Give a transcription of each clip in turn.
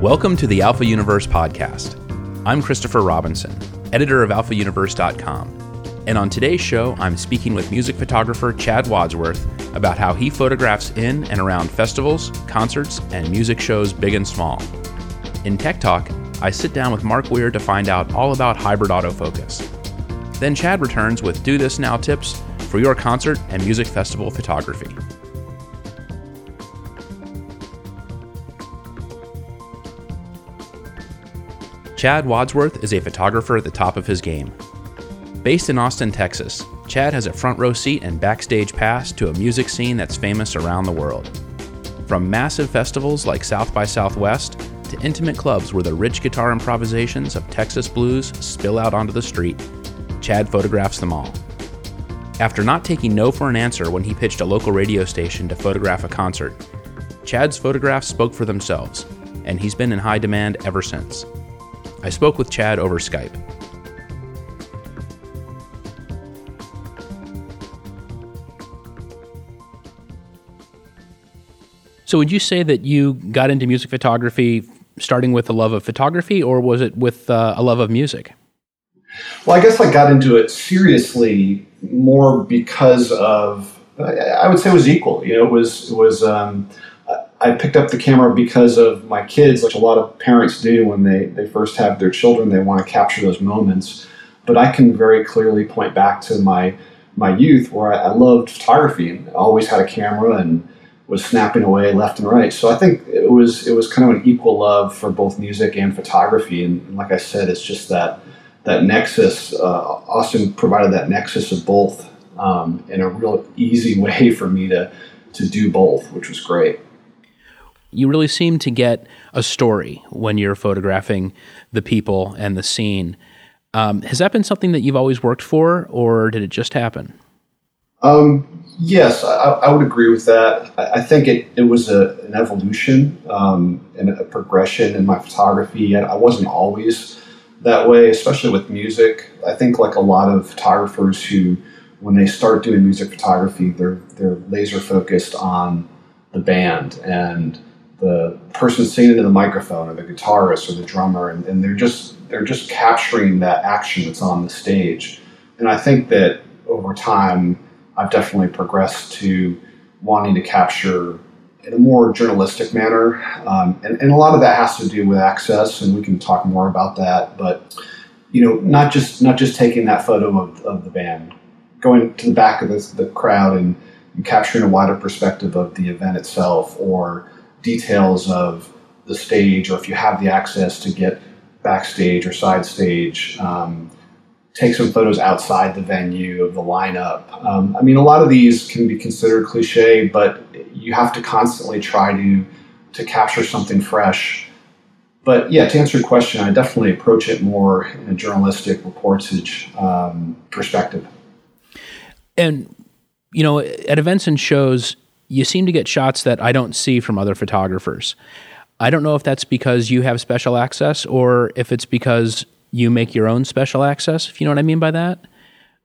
Welcome to the Alpha Universe podcast. I'm Christopher Robinson, editor of alphauniverse.com. And on today's show, I'm speaking with music photographer Chad Wadsworth about how he photographs in and around festivals, concerts, and music shows big and small. In Tech Talk, I sit down with Mark Weir to find out all about hybrid autofocus. Then Chad returns with Do This Now tips for your concert and music festival photography. Chad Wadsworth is a photographer at the top of his game. Based in Austin, Texas, Chad has a front row seat and backstage pass to a music scene that's famous around the world. From massive festivals like South by Southwest to intimate clubs where the rich guitar improvisations of Texas blues spill out onto the street, Chad photographs them all. After not taking no for an answer when he pitched a local radio station to photograph a concert, Chad's photographs spoke for themselves, and he's been in high demand ever since. I spoke with Chad over Skype. So, would you say that you got into music photography starting with a love of photography, or was it with uh, a love of music? Well, I guess I got into it seriously more because of I would say it was equal. You know, it was it was um, I picked up the camera because of my kids, which a lot of parents do when they, they first have their children, they want to capture those moments. But I can very clearly point back to my my youth where I, I loved photography and always had a camera and was snapping away left and right. So I think it was it was kind of an equal love for both music and photography. And, and like I said, it's just that that nexus. Uh, Austin provided that nexus of both um, in a real easy way for me to to do both, which was great you really seem to get a story when you're photographing the people and the scene. Um, has that been something that you've always worked for, or did it just happen? Um, yes, I, I, would agree with that. I, I think it, it was a, an evolution um, and a progression in my photography. I wasn't always that way, especially with music. I think, like a lot of photographers who, when they start doing music photography, they're they're laser focused on the band and the person singing into the microphone or the guitarist or the drummer and, and, they're just they're just capturing that action that's on the stage. And i think that over time i've definitely progressed to wanting to capture in a more journalistic manner. Um, and, and a lot of that has to do with access and we can talk more about that but you know not just not just taking that photo of, of the band going to the back of the crowd and, and capturing a wider perspective of the event itself or details of the stage, or if you have the access to get backstage or side stage, um, take some photos outside the venue of the lineup. Um, I mean, a lot of these can be considered cliche, but you have to constantly try to to capture something fresh. But yeah, to answer your question, I definitely approach it more in a journalistic reportage um, perspective. And you know, at events and shows, you seem to get shots that I don't see from other photographers. I don't know if that's because you have special access or if it's because you make your own special access, if you know what I mean by that.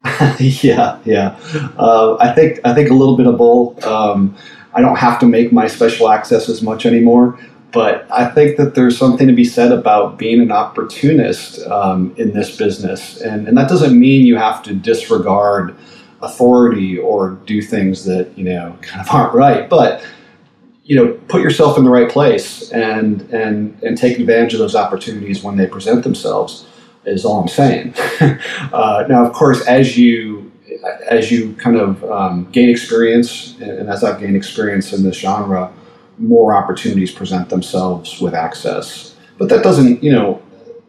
yeah, yeah. Uh, I think I think a little bit of both. Um, I don't have to make my special access as much anymore, but I think that there's something to be said about being an opportunist um, in this business, and and that doesn't mean you have to disregard authority or do things that you know kind of aren't right. But you know put yourself in the right place and and and take advantage of those opportunities when they present themselves is all i'm saying. Uh, now of course as you as you kind of um, gain experience and as i've gained experience in this genre more opportunities present themselves with access. But that doesn't you know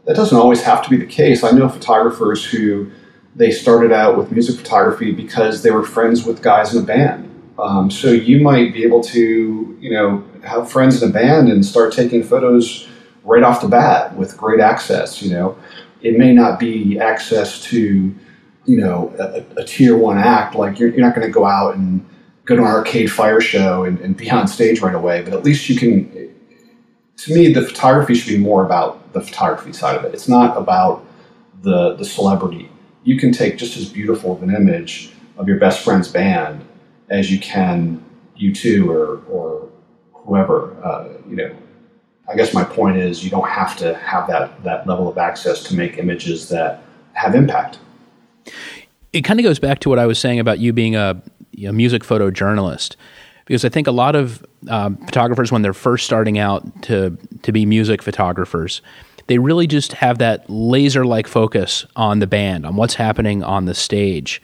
that doesn't always have to be the case. I know photographers who they started out with music photography because they were friends with guys in a band. Um, so you might be able to, you know, have friends in a band and start taking photos right off the bat with great access. You know, it may not be access to, you know, a, a tier one act. Like you're, you're not going to go out and go to an arcade fire show and, and be on stage right away. But at least you can. To me, the photography should be more about the photography side of it. It's not about the the celebrity you can take just as beautiful of an image of your best friend's band as you can U2 or, or whoever, uh, you know, I guess my point is you don't have to have that that level of access to make images that have impact. It kind of goes back to what I was saying about you being a, a music photojournalist, because I think a lot of um, photographers, when they're first starting out to to be music photographers, they really just have that laser like focus on the band, on what's happening on the stage,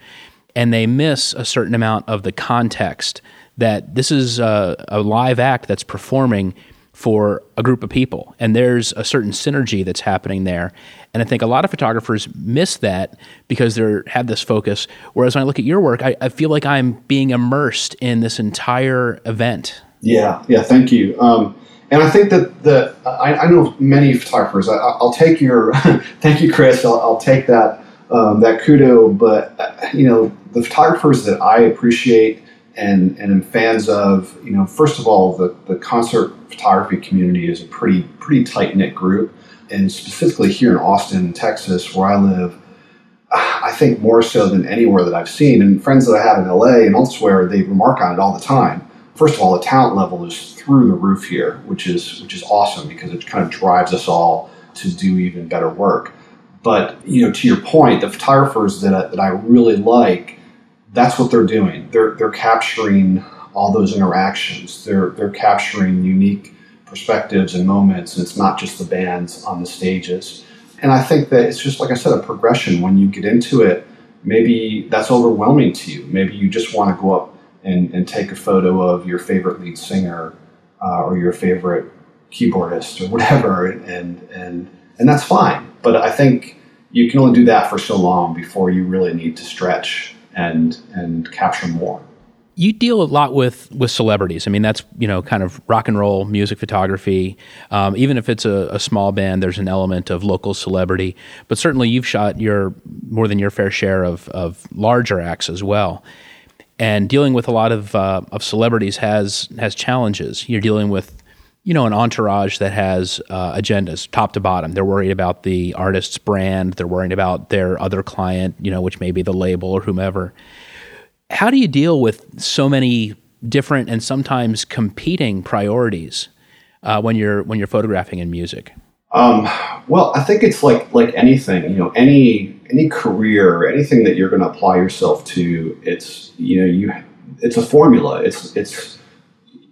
and they miss a certain amount of the context that this is a, a live act that's performing for a group of people. And there's a certain synergy that's happening there. And I think a lot of photographers miss that because they have this focus. Whereas when I look at your work, I, I, feel like I'm being immersed in this entire event. Yeah, yeah, thank you. Um, and I think that the I, I know many photographers. I, will take your thank you, Chris. I'll, I'll take that um, that kudo. But uh, you know, the photographers that I appreciate and and am fans of, you know, first of all, the the concert photography community is a pretty pretty tight knit group, and specifically here in Austin, Texas, where I live, I think more so than anywhere that I've seen, and friends that I have in LA and elsewhere, they remark on it all the time. First of all, the talent level is through the roof here, which is which is awesome because it kind of drives us all to do even better work. But you know, to your point, the photographers that, that I really like, that's what they're doing. They're they're capturing all those interactions. They're they're capturing unique perspectives and moments, and it's not just the bands on the stages. And I think that it's just like I said, a progression. When you get into it, maybe that's overwhelming to you. Maybe you just want to go up and, and take a photo of your favorite lead singer uh, or your favorite keyboardist or whatever, and and and that's fine. But I think you can only do that for so long before you really need to stretch and and capture more you deal a lot with with celebrities. I mean, that's you know kind of rock and roll music photography. Um, even if it's a, a, small band, there's an element of local celebrity. But certainly, you've shot your more than your fair share of of larger acts as well. And dealing with a lot of uh, of celebrities has has challenges. You're dealing with you know an entourage that has uh, agendas top to bottom. They're worried about the artist's brand. They're worried about their other client, you know, which may be the label or whomever how do you deal with so many different and sometimes competing priorities uh, when you're when you're photographing in music? Um, well, I think it's like like anything, you know, any any career, anything that you're going to apply yourself to. It's you know you it's a formula. It's it's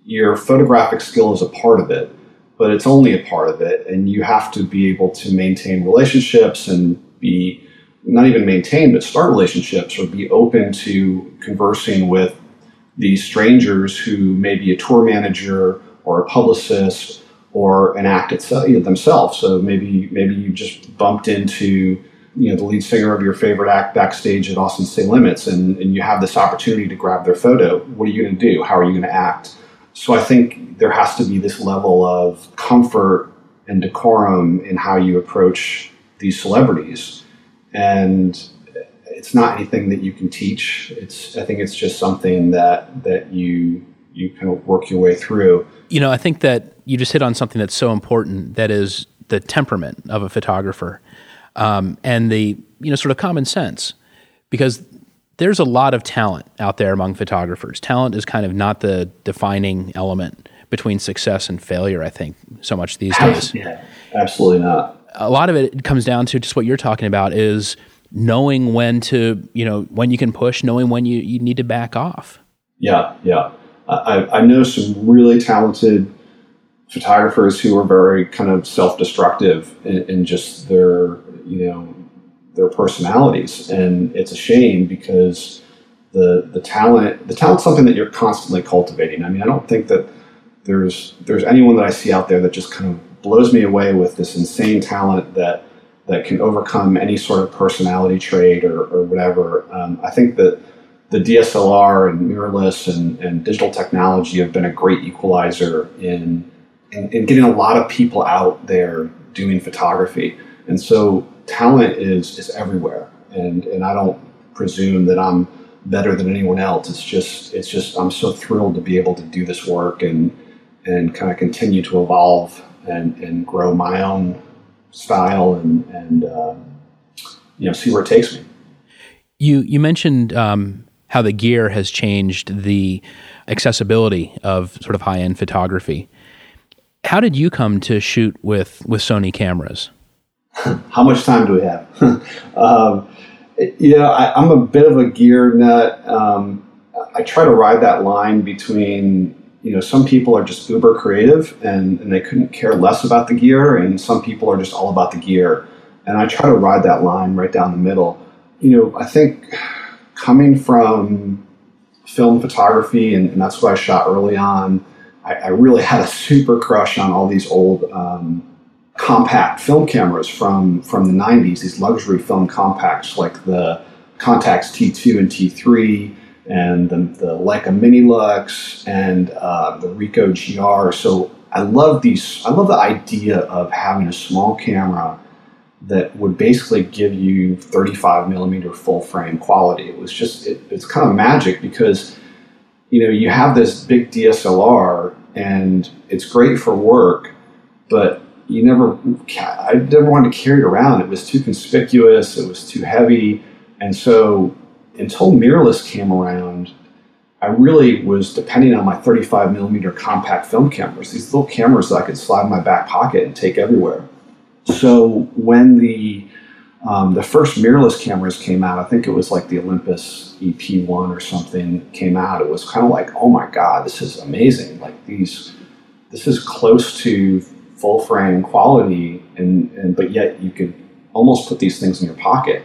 your photographic skill is a part of it, but it's only a part of it, and you have to be able to maintain relationships and be not even maintain, but start relationships or be open to conversing with these strangers who may be a tour manager or a publicist or an act itself themselves. So maybe maybe you just bumped into you know the lead singer of your favorite act backstage at Austin City Limits, and, and you have this opportunity to grab their photo. What are you going to do? How are you going to act? So I think there has to be this level of comfort and decorum in how you approach these celebrities and it's not anything that you can teach. It's I think it's just something that that you you kind of work your way through. You know, I think that you just hit on something that's so important. That is the temperament of a photographer, um, and the you know sort of common sense, because there's a lot of talent out there among photographers. Talent is kind of not the defining element between success and failure. I think so much these days. Yeah, absolutely not a lot of it comes down to just what you're talking about is knowing when to, you know, when you can push, knowing when you, you need to back off. Yeah, yeah. I, I know some really talented photographers who are very kind of self-destructive in, in just their, you know, their personalities, and it's a shame because the the talent the talent's something that you're constantly cultivating. I mean, I don't think that there's there's anyone that I see out there that just kind of blows me away with this insane talent that that can overcome any sort of personality trait or, or whatever. Um, I think that the DSLR and mirrorless and, and digital technology have been a great equalizer in, in, in getting a lot of people out there doing photography. And so talent is is everywhere. And and I don't presume that I'm better than anyone else. It's just it's just I'm so thrilled to be able to do this work and and kind of continue to evolve and, and grow my own style and, and uh, you know, see where it takes me. You, you mentioned um, how the gear has changed the accessibility of sort of high end photography. How did you come to shoot with with Sony cameras? How much time do we have? um, you know, I, am a bit of a gear nut. Um, I try to ride that line between you know some people are just uber creative and, and they couldn't care less about the gear, and some people are just all about the gear. And I try to ride that line right down the middle. You know, I think coming from film photography, and, and that's what I shot early on. I, I, really had a super crush on all these old um, compact film cameras from from the 90s. These luxury film compacts like the Contax T2 and T3, and the, the Leica Mini Lux, and uh, the Ricoh GR. So I love these. I love the idea of having a small camera that would basically give you 35 millimeter full frame quality. It was just, it, it's kind of magic because, you know, you have this big DSLR and it's great for work, but you never, I never wanted to carry it around. It was too conspicuous, it was too heavy. And so until mirrorless came around, I really was depending on my 35 millimeter compact film cameras, these little cameras that I could slide in my back pocket and take everywhere. So when the um, the first mirrorless cameras came out, I think it was like the Olympus EP1 or something came out. It was kind of like, oh my god, this is amazing! Like these, this is close to full frame quality, and, and but yet you could almost put these things in your pocket.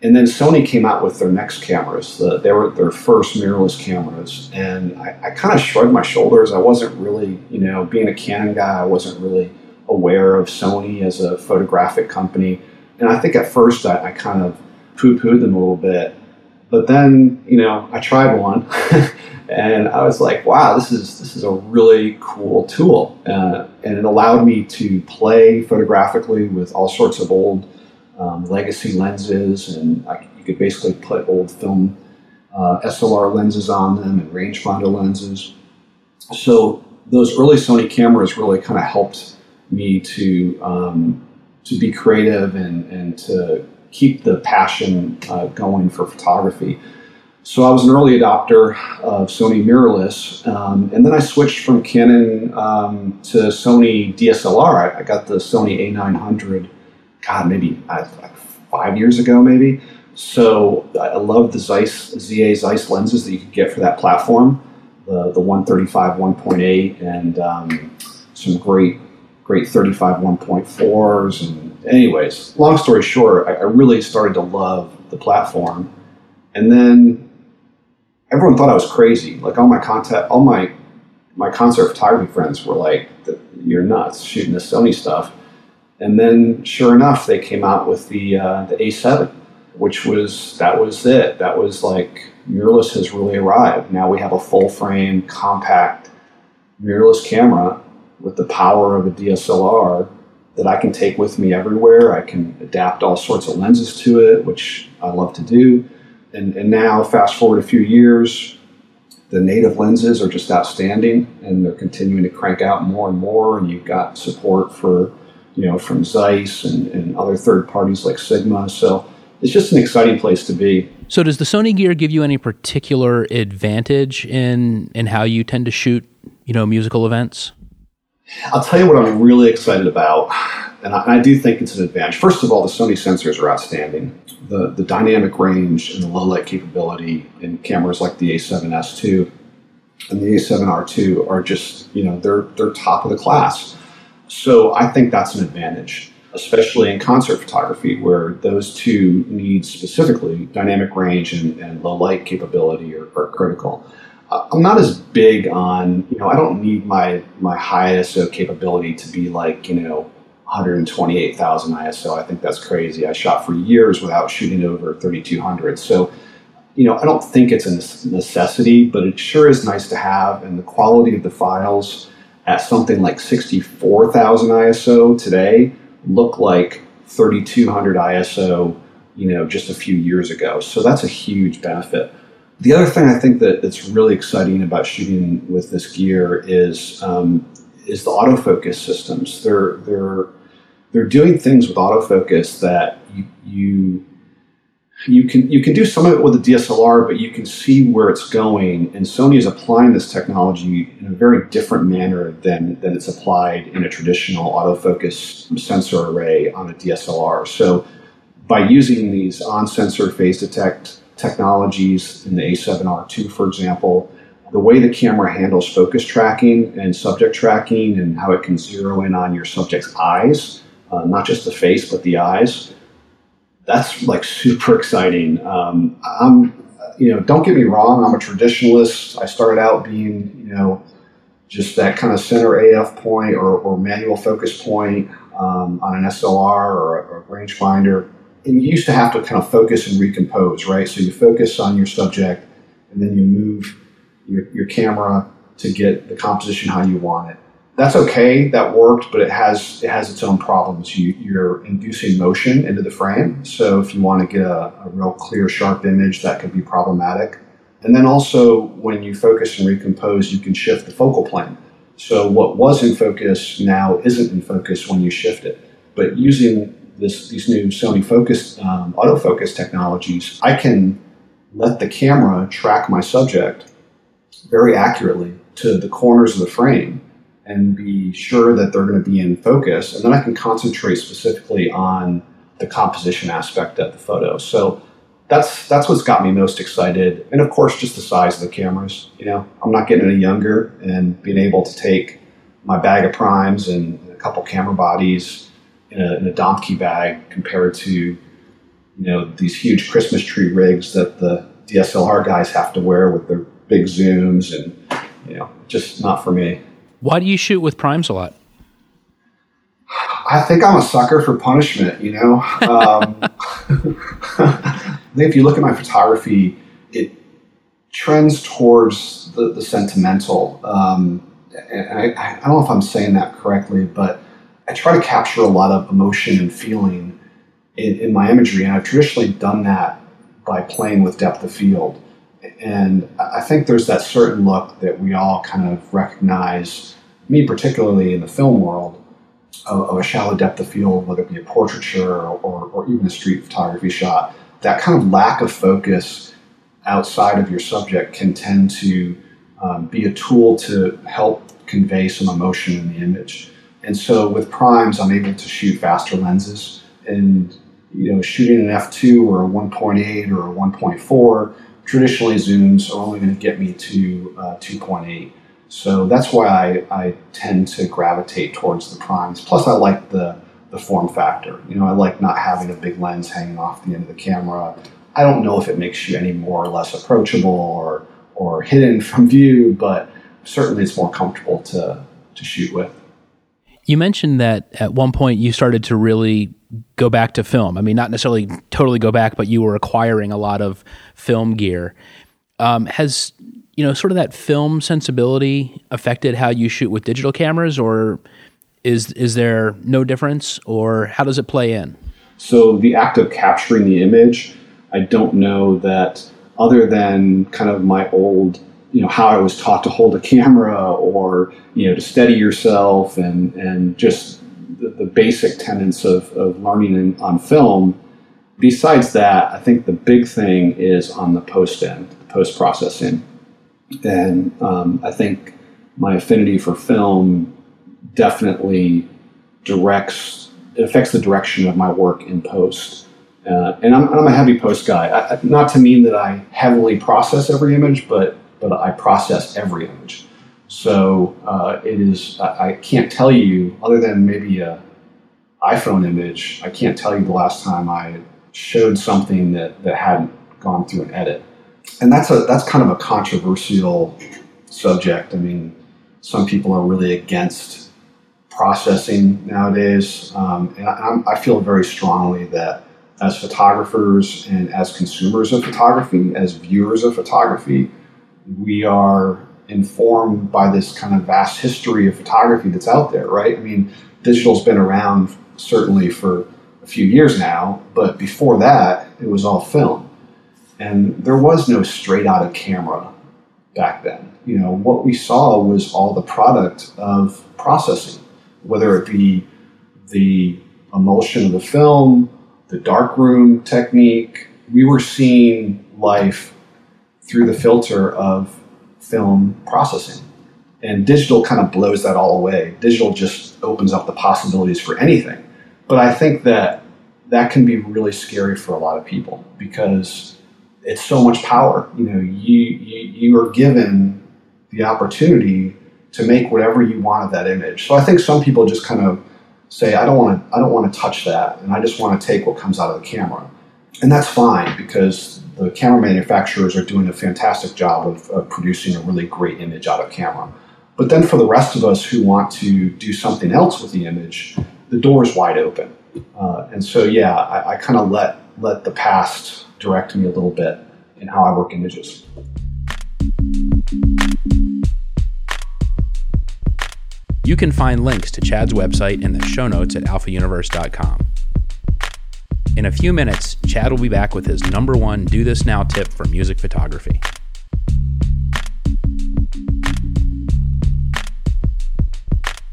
And then Sony came out with their NEX cameras. The, they were their first mirrorless cameras, and I, I kind of shrugged my shoulders. I wasn't really, you know, being a Canon guy, I wasn't really aware of Sony as a photographic company. And I think at first I, I kind of poo pooed them a little bit. But then, you know, I tried one and I was like, wow, this is, this is a really cool tool. Uh, and it allowed me to play photographically with all sorts of old um, legacy lenses. And I, you could basically put old film uh, SLR lenses on them and rangefinder lenses. So those early Sony cameras really kind of helped me to um, to be creative and, and to keep the passion uh, going for photography. So I was an early adopter of Sony mirrorless, um, and then I switched from Canon um, to Sony DSLR. I, I, got the Sony A900, God, maybe uh, like five years ago, maybe. So I love the Zeiss ZA Zeiss lenses that you could get for that platform, the the 135 1.8, and um, some great great 35 1.4s. And anyways, long story short, I, I really started to love the platform. And then everyone thought I was crazy. Like all my contact, all my my concert photography friends were like, "You're nuts shooting this Sony stuff." And then, sure enough, they came out with the uh, the A7, which was that was it. That was like mirrorless has really arrived. Now we have a full frame, compact mirrorless camera with the power of a DSLR that I can take with me everywhere. I can adapt all sorts of lenses to it, which I love to do. And, and now, fast forward a few years, the native lenses are just outstanding and they're continuing to crank out more and more. And you've got support for, you know, from Zeiss and, and other third parties like Sigma. So it's just an exciting place to be. So does the Sony gear give you any particular advantage in in how you tend to shoot, you know, musical events? I'll tell you what I'm really excited about, and I, and I, do think it's an advantage. First of all, the Sony sensors are outstanding. The, the dynamic range and the low light capability in cameras like the A7S2 and the A7R2 are just, you know, they're, they're top of the class. So I think that's an advantage, especially in concert photography, where those two needs specifically dynamic range and, and low light capability are, are critical. I'm not as big on, you know, I don't need my my high ISO capability to be like, you know, 128,000 ISO. I think that's crazy. I shot for years without shooting over 3200. So, you know, I don't think it's a necessity, but it sure is nice to have. And the quality of the files at something like 64,000 ISO today look like 3200 ISO, you know, just a few years ago. So that's a huge benefit. The other thing I think that, that's really exciting about shooting with this gear is um, is the autofocus systems. They're they're they're doing things with autofocus that you, you you can you can do some of it with a DSLR, but you can see where it's going. And Sony is applying this technology in a very different manner than than it's applied in a traditional autofocus sensor array on a DSLR. So by using these on-sensor phase detect technologies in the A7R2, for example, the way the camera handles focus tracking and subject tracking and how it can zero in on your subject's eyes, uh, not just the face but the eyes that's like super exciting. Um, I'm, you know, don't get me wrong. I'm a traditionalist. I started out being, you know, just that kind of center AF point or, or manual focus point um, on an SLR or, or a rangefinder. And you used to have to kind of focus and recompose, right? So you focus on your subject and then you move your, your camera to get the composition how you want it that's okay. That worked, but it has it has its own problems. You, you're inducing motion into the frame, so if you want to get a, a real clear, sharp image, that could be problematic. And then also, when you focus and recompose, you can shift the focal plane. So what was in focus now isn't in focus when you shift it. But using this, these new Sony focus um, autofocus technologies, I can let the camera track my subject very accurately to the corners of the frame and be sure that they're going to be in focus. And then I can concentrate specifically on the composition aspect of the photo. So that's that's what's got me most excited. And of course, just the size of the cameras. You know, I'm not getting any younger, and being able to take my bag of primes and a couple camera bodies in a, in a Domke bag compared to you know these huge Christmas tree rigs that the DSLR guys have to wear with their big zooms and you know just not for me. Why do you shoot with primes a lot? I think I'm a sucker for punishment, you know. Um, I think if you look at my photography, it trends towards the, the sentimental. Um, and I, I, don't know if I'm saying that correctly, but I try to capture a lot of emotion and feeling in, in my imagery, and I've traditionally done that by playing with depth of field. And I think there's that certain look that we all kind of recognize, me particularly in the film world, of, of a shallow depth of field, whether it be a portraiture or, or, even a street photography shot. That kind of lack of focus outside of your subject can tend to um, be a tool to help convey some emotion in the image. And so with primes, I'm able to shoot faster lenses. And you know, shooting an f2 or a 1.8 or a 1.4 traditionally zooms are only going to get me to uh, 2.8. So that's why I, I tend to gravitate towards the primes. Plus, I like the, the form factor. You know, I like not having a big lens hanging off the end of the camera. I don't know if it makes you any more or less approachable or, or hidden from view, but certainly it's more comfortable to, to shoot with. You mentioned that at one point you started to really go back to film. I mean, not necessarily totally go back, but you were acquiring a lot of film gear. Um, has you know sort of that film sensibility affected how you shoot with digital cameras, or is is there no difference, or how does it play in? So the act of capturing the image, I don't know that other than kind of my old you know how I was taught to hold a camera or you know to steady yourself and and just the, the basic tenets of, of learning in, on film. Besides that, I think the big thing is on the post end, post processing, and um, I think my affinity for film definitely directs it affects the direction of my work in post. Uh, and I'm, I'm, a heavy post guy. I, not to mean that I heavily process every image, but but I process every image. So uh, it is. I, I, can't tell you other than maybe a iPhone image. I can't tell you the last time I showed something that that hadn't gone through an edit. And that's a that's kind of a controversial subject. I mean, some people are really against processing nowadays, um, and I, I feel very strongly that as photographers and as consumers of photography, as viewers of photography, we are informed by this kind of vast history of photography that's out there, right? I mean, digital's been around certainly for a few years now, but before that, it was all film. And there was no straight out of camera back then. You know, what we saw was all the product of processing, whether it be the emulsion of the film, the darkroom technique, we were seeing life through the filter of film processing. And digital kind of blows that all away. Digital just opens up the possibilities for anything. But I think that that can be really scary for a lot of people because it's so much power. You know, you, you, you are given the opportunity to make whatever you want of that image. So I think some people just kind of say, I don't want to, I don't want to touch that, and I just want to take what comes out of the camera, and that's fine because the camera manufacturers are doing a fantastic job of, of producing a really great image out of camera. But then for the rest of us who want to do something else with the image, the door is wide open. Uh, and so, yeah, I, I kind of let let the past direct me a little bit in how I work images. You can find links to Chad's website in the show notes at alphauniverse.com. In a few minutes, Chad will be back with his number one do this now tip for music photography.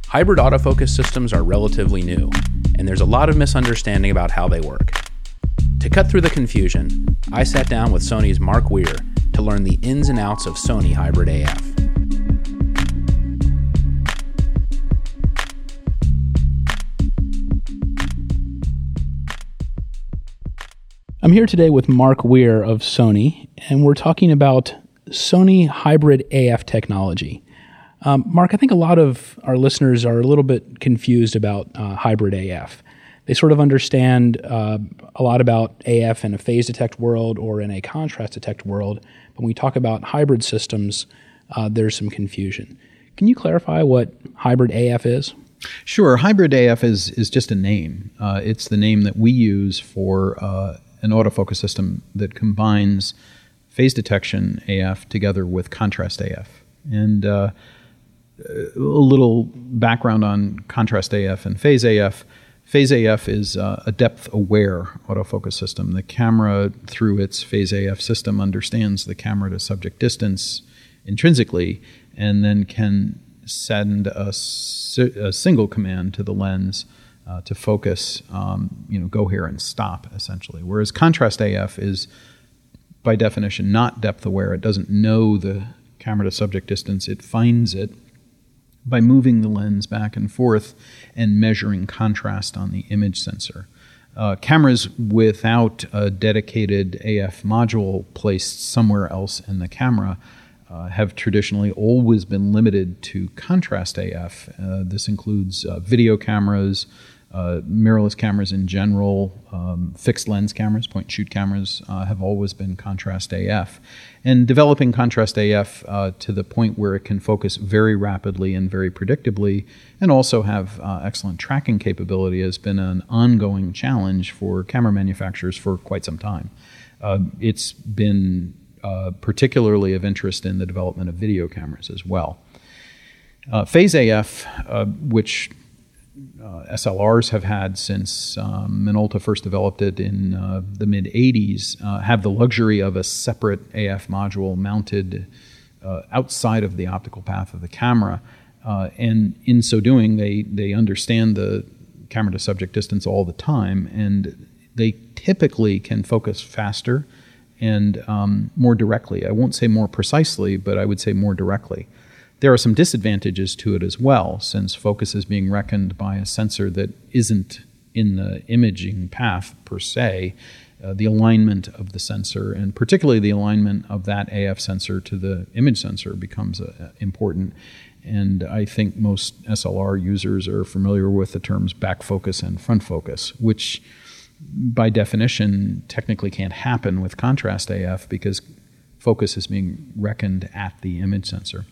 Hybrid autofocus systems are relatively new, and there's a lot of misunderstanding about how they work. To cut through the confusion, I sat down with Sony's Mark Weir to learn the ins and outs of Sony Hybrid AF. I'm here today with Mark Weir of Sony, and we're talking about Sony Hybrid AF technology. Um, Mark, I think a lot of our listeners are a little bit confused about uh, hybrid AF. They sort of understand uh, a lot about AF in a phase detect world or in a contrast detect world. But when we talk about hybrid systems, uh, there's some confusion. Can you clarify what hybrid AF is? Sure. Hybrid AF is, is just a name. Uh, it's the name that we use for uh, an autofocus system that combines phase detection AF together with contrast AF. And uh, a little background on contrast AF and phase AF. Phase AF is uh, a depth aware autofocus system. The camera, through its phase AF system, understands the camera to subject distance intrinsically and then can send a, a single command to the lens uh, to focus, um, you know, go here and stop essentially. Whereas contrast AF is by definition not depth aware. It doesn't know the camera to subject distance, it finds it by moving the lens back and forth and measuring contrast on the image sensor. Uh, cameras without a dedicated AF module placed somewhere else in the camera uh, have traditionally always been limited to contrast AF. Uh, this includes uh, video cameras, uh, mirrorless cameras in general, um, fixed lens cameras, point and shoot cameras, uh, have always been contrast AF. And developing contrast AF uh, to the point where it can focus very rapidly and very predictably, and also have uh, excellent tracking capability, has been an ongoing challenge for camera manufacturers for quite some time. Uh, it's been uh, particularly of interest in the development of video cameras as well. Phase AF, which uh, SLRs have had since um, Minolta first developed it in uh, the mid 80s uh, have the luxury of a separate AF module mounted uh, outside of the optical path of the camera. Uh, and in so doing, they, they understand the camera to subject distance all the time, and they typically can focus faster and um, more directly. I won't say more precisely, but I would say more directly. There are some disadvantages to it as well, since focus is being reckoned by a sensor that isn't in the imaging path per se. Uh, the alignment of the sensor, and particularly the alignment of that AF sensor to the image sensor, becomes uh, important. And I think most SLR users are familiar with the terms back focus and front focus, which by definition technically can't happen with contrast AF because focus is being reckoned at the image sensor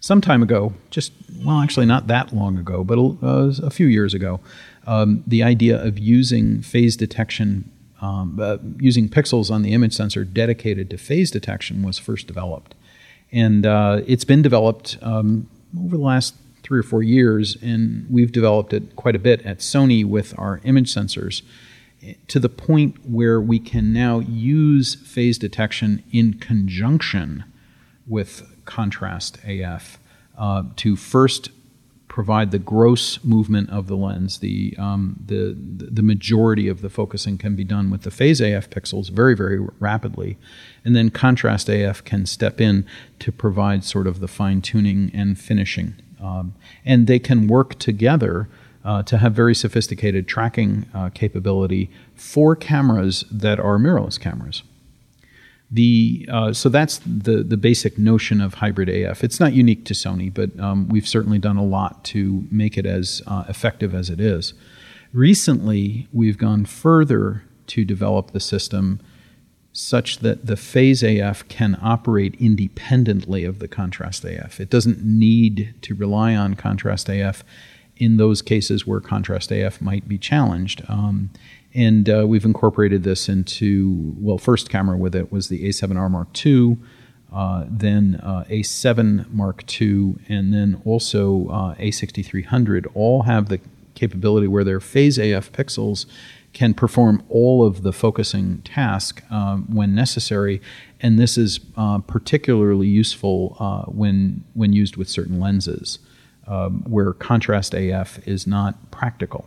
some time ago, just, well, actually not that long ago, but uh, a few years ago, um, the idea of using phase detection, um, uh, using pixels on the image sensor dedicated to phase detection was first developed. And uh, it's been developed um, over the last three or four years, and we've developed it quite a bit at Sony with our image sensors to the point where we can now use phase detection in conjunction with contrast AF uh, to first provide the gross movement of the lens. The, um, the, the majority of the focusing can be done with the phase AF pixels very, very rapidly. And then contrast AF can step in to provide sort of the fine tuning and finishing. Um, and they can work together uh, to have very sophisticated tracking uh, capability for cameras that are mirrorless cameras. The, uh, so that's the, the basic notion of hybrid AF. It's not unique to Sony, but um, we've certainly done a lot to make it as uh, effective as it is. Recently, we've gone further to develop the system such that the phase AF can operate independently of the contrast AF. It doesn't need to rely on contrast AF in those cases where contrast AF might be challenged. Um, and uh, we've incorporated this into, well, first camera with it was the A7R Mark II, uh, then uh, A7 Mark II, and then also uh, A6300 all have the capability where their phase AF pixels can perform all of the focusing task um, when necessary, and this is uh, particularly useful uh, when when used with certain lenses, um, where contrast AF is not practical.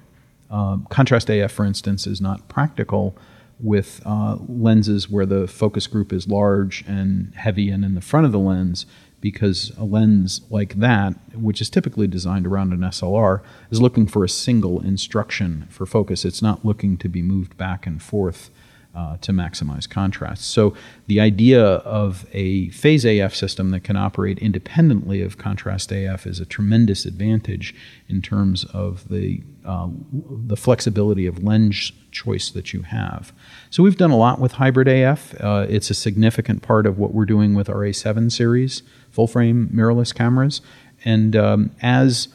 Um, contrast AF, for instance, is not practical with uh, lenses where the focus group is large and heavy and in the front of the lens because a lens like that, which is typically designed around an SLR, is looking for a single instruction for focus. It's not looking to be moved back and forth uh, to maximize contrast. So the idea of a phase AF system that can operate independently of contrast AF is a tremendous advantage in terms of the uh, the flexibility of lens choice that you have. So we've done a lot with hybrid AF. Uh, it's a significant part of what we're doing with our A7 series full frame mirrorless cameras, and um, as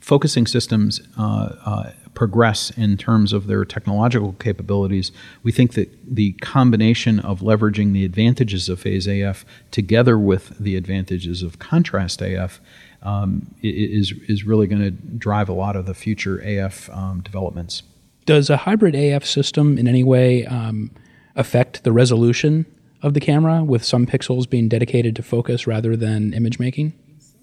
focusing systems uh, uh, progress in terms of their technological capabilities, we think that the combination of leveraging the advantages of phase AF together with the advantages of contrast AF um, is, is really going to drive a lot of the future AF um, developments. Does a hybrid AF system in any way um, affect the resolution of the camera, with some pixels being dedicated to focus rather than image making?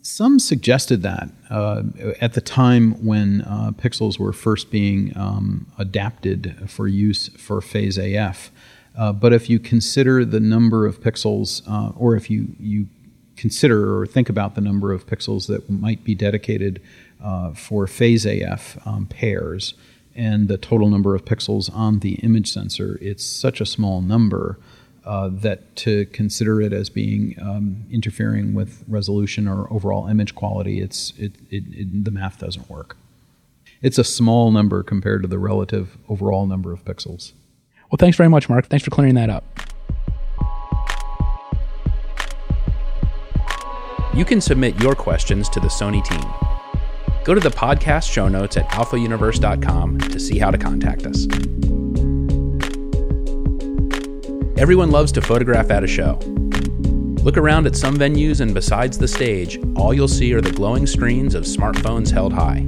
Some suggested that uh, at the time when uh, pixels were first being um, adapted for use for phase AF. Uh, but if you consider the number of pixels, uh, or if you, you consider or think about the number of pixels that might be dedicated uh, for phase AF um, pairs and the total number of pixels on the image sensor, it's such a small number uh, that to consider it as being um, interfering with resolution or overall image quality, it's it, it, it, the math doesn't work. It's a small number compared to the relative overall number of pixels. Well, thanks very much, Mark. Thanks for clearing that up. You can submit your questions to the Sony team. Go to the podcast show notes at alphauniverse.com to see how to contact us. Everyone loves to photograph at a show. Look around at some venues, and besides the stage, all you'll see are the glowing screens of smartphones held high.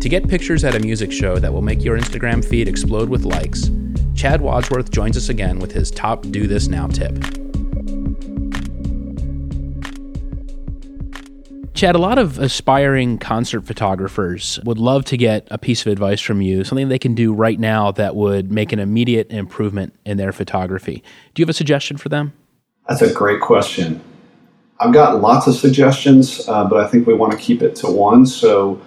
To get pictures at a music show that will make your Instagram feed explode with likes, Chad Wadsworth joins us again with his top Do This Now tip. Chad, a lot of aspiring concert photographers would love to get a piece of advice from you, something they can do right now that would make an immediate improvement in their photography. Do you have a suggestion for them? That's a great question. I've got lots of suggestions, uh, but I think we want to keep it to one. So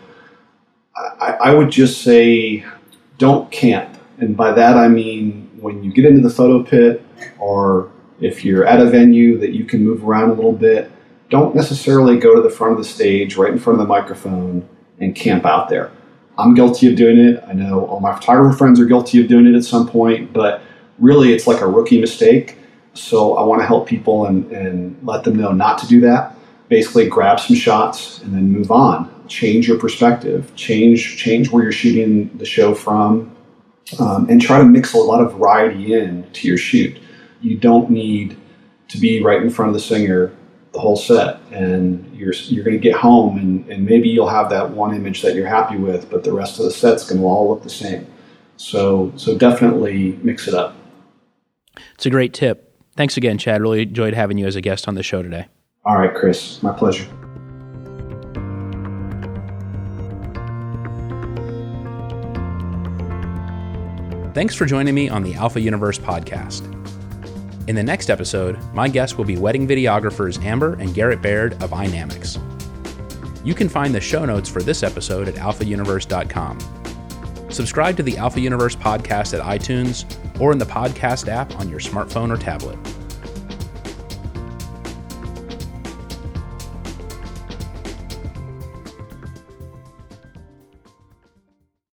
I, I would just say don't camp. And by that I mean when you get into the photo pit or if you're at a venue that you can move around a little bit don't necessarily go to the front of the stage, right in front of the microphone, and camp out there. I'm guilty of doing it. I know all my photographer friends are guilty of doing it at some point, but really it's like a rookie mistake. So I want to help people and, and let them know not to do that. Basically, grab some shots and then move on. Change your perspective. Change change where you're shooting the show from, um, and try to mix a lot of variety in to your shoot. You don't need to be right in front of the singer the whole set and you're you're going to get home and, and maybe you'll have that one image that you're happy with but the rest of the set's going to all look the same. So so definitely mix it up. It's a great tip. Thanks again chad. Really enjoyed having you as a guest on the show today. All right chris my pleasure. Thanks for joining me on the Alpha Universe podcast. In the next episode, my guests will be wedding videographers Amber and Garrett Baird of iNamix. You can find the show notes for this episode at alphauniverse.com. Subscribe to the Alpha Universe podcast at iTunes or in the podcast app on your smartphone or tablet.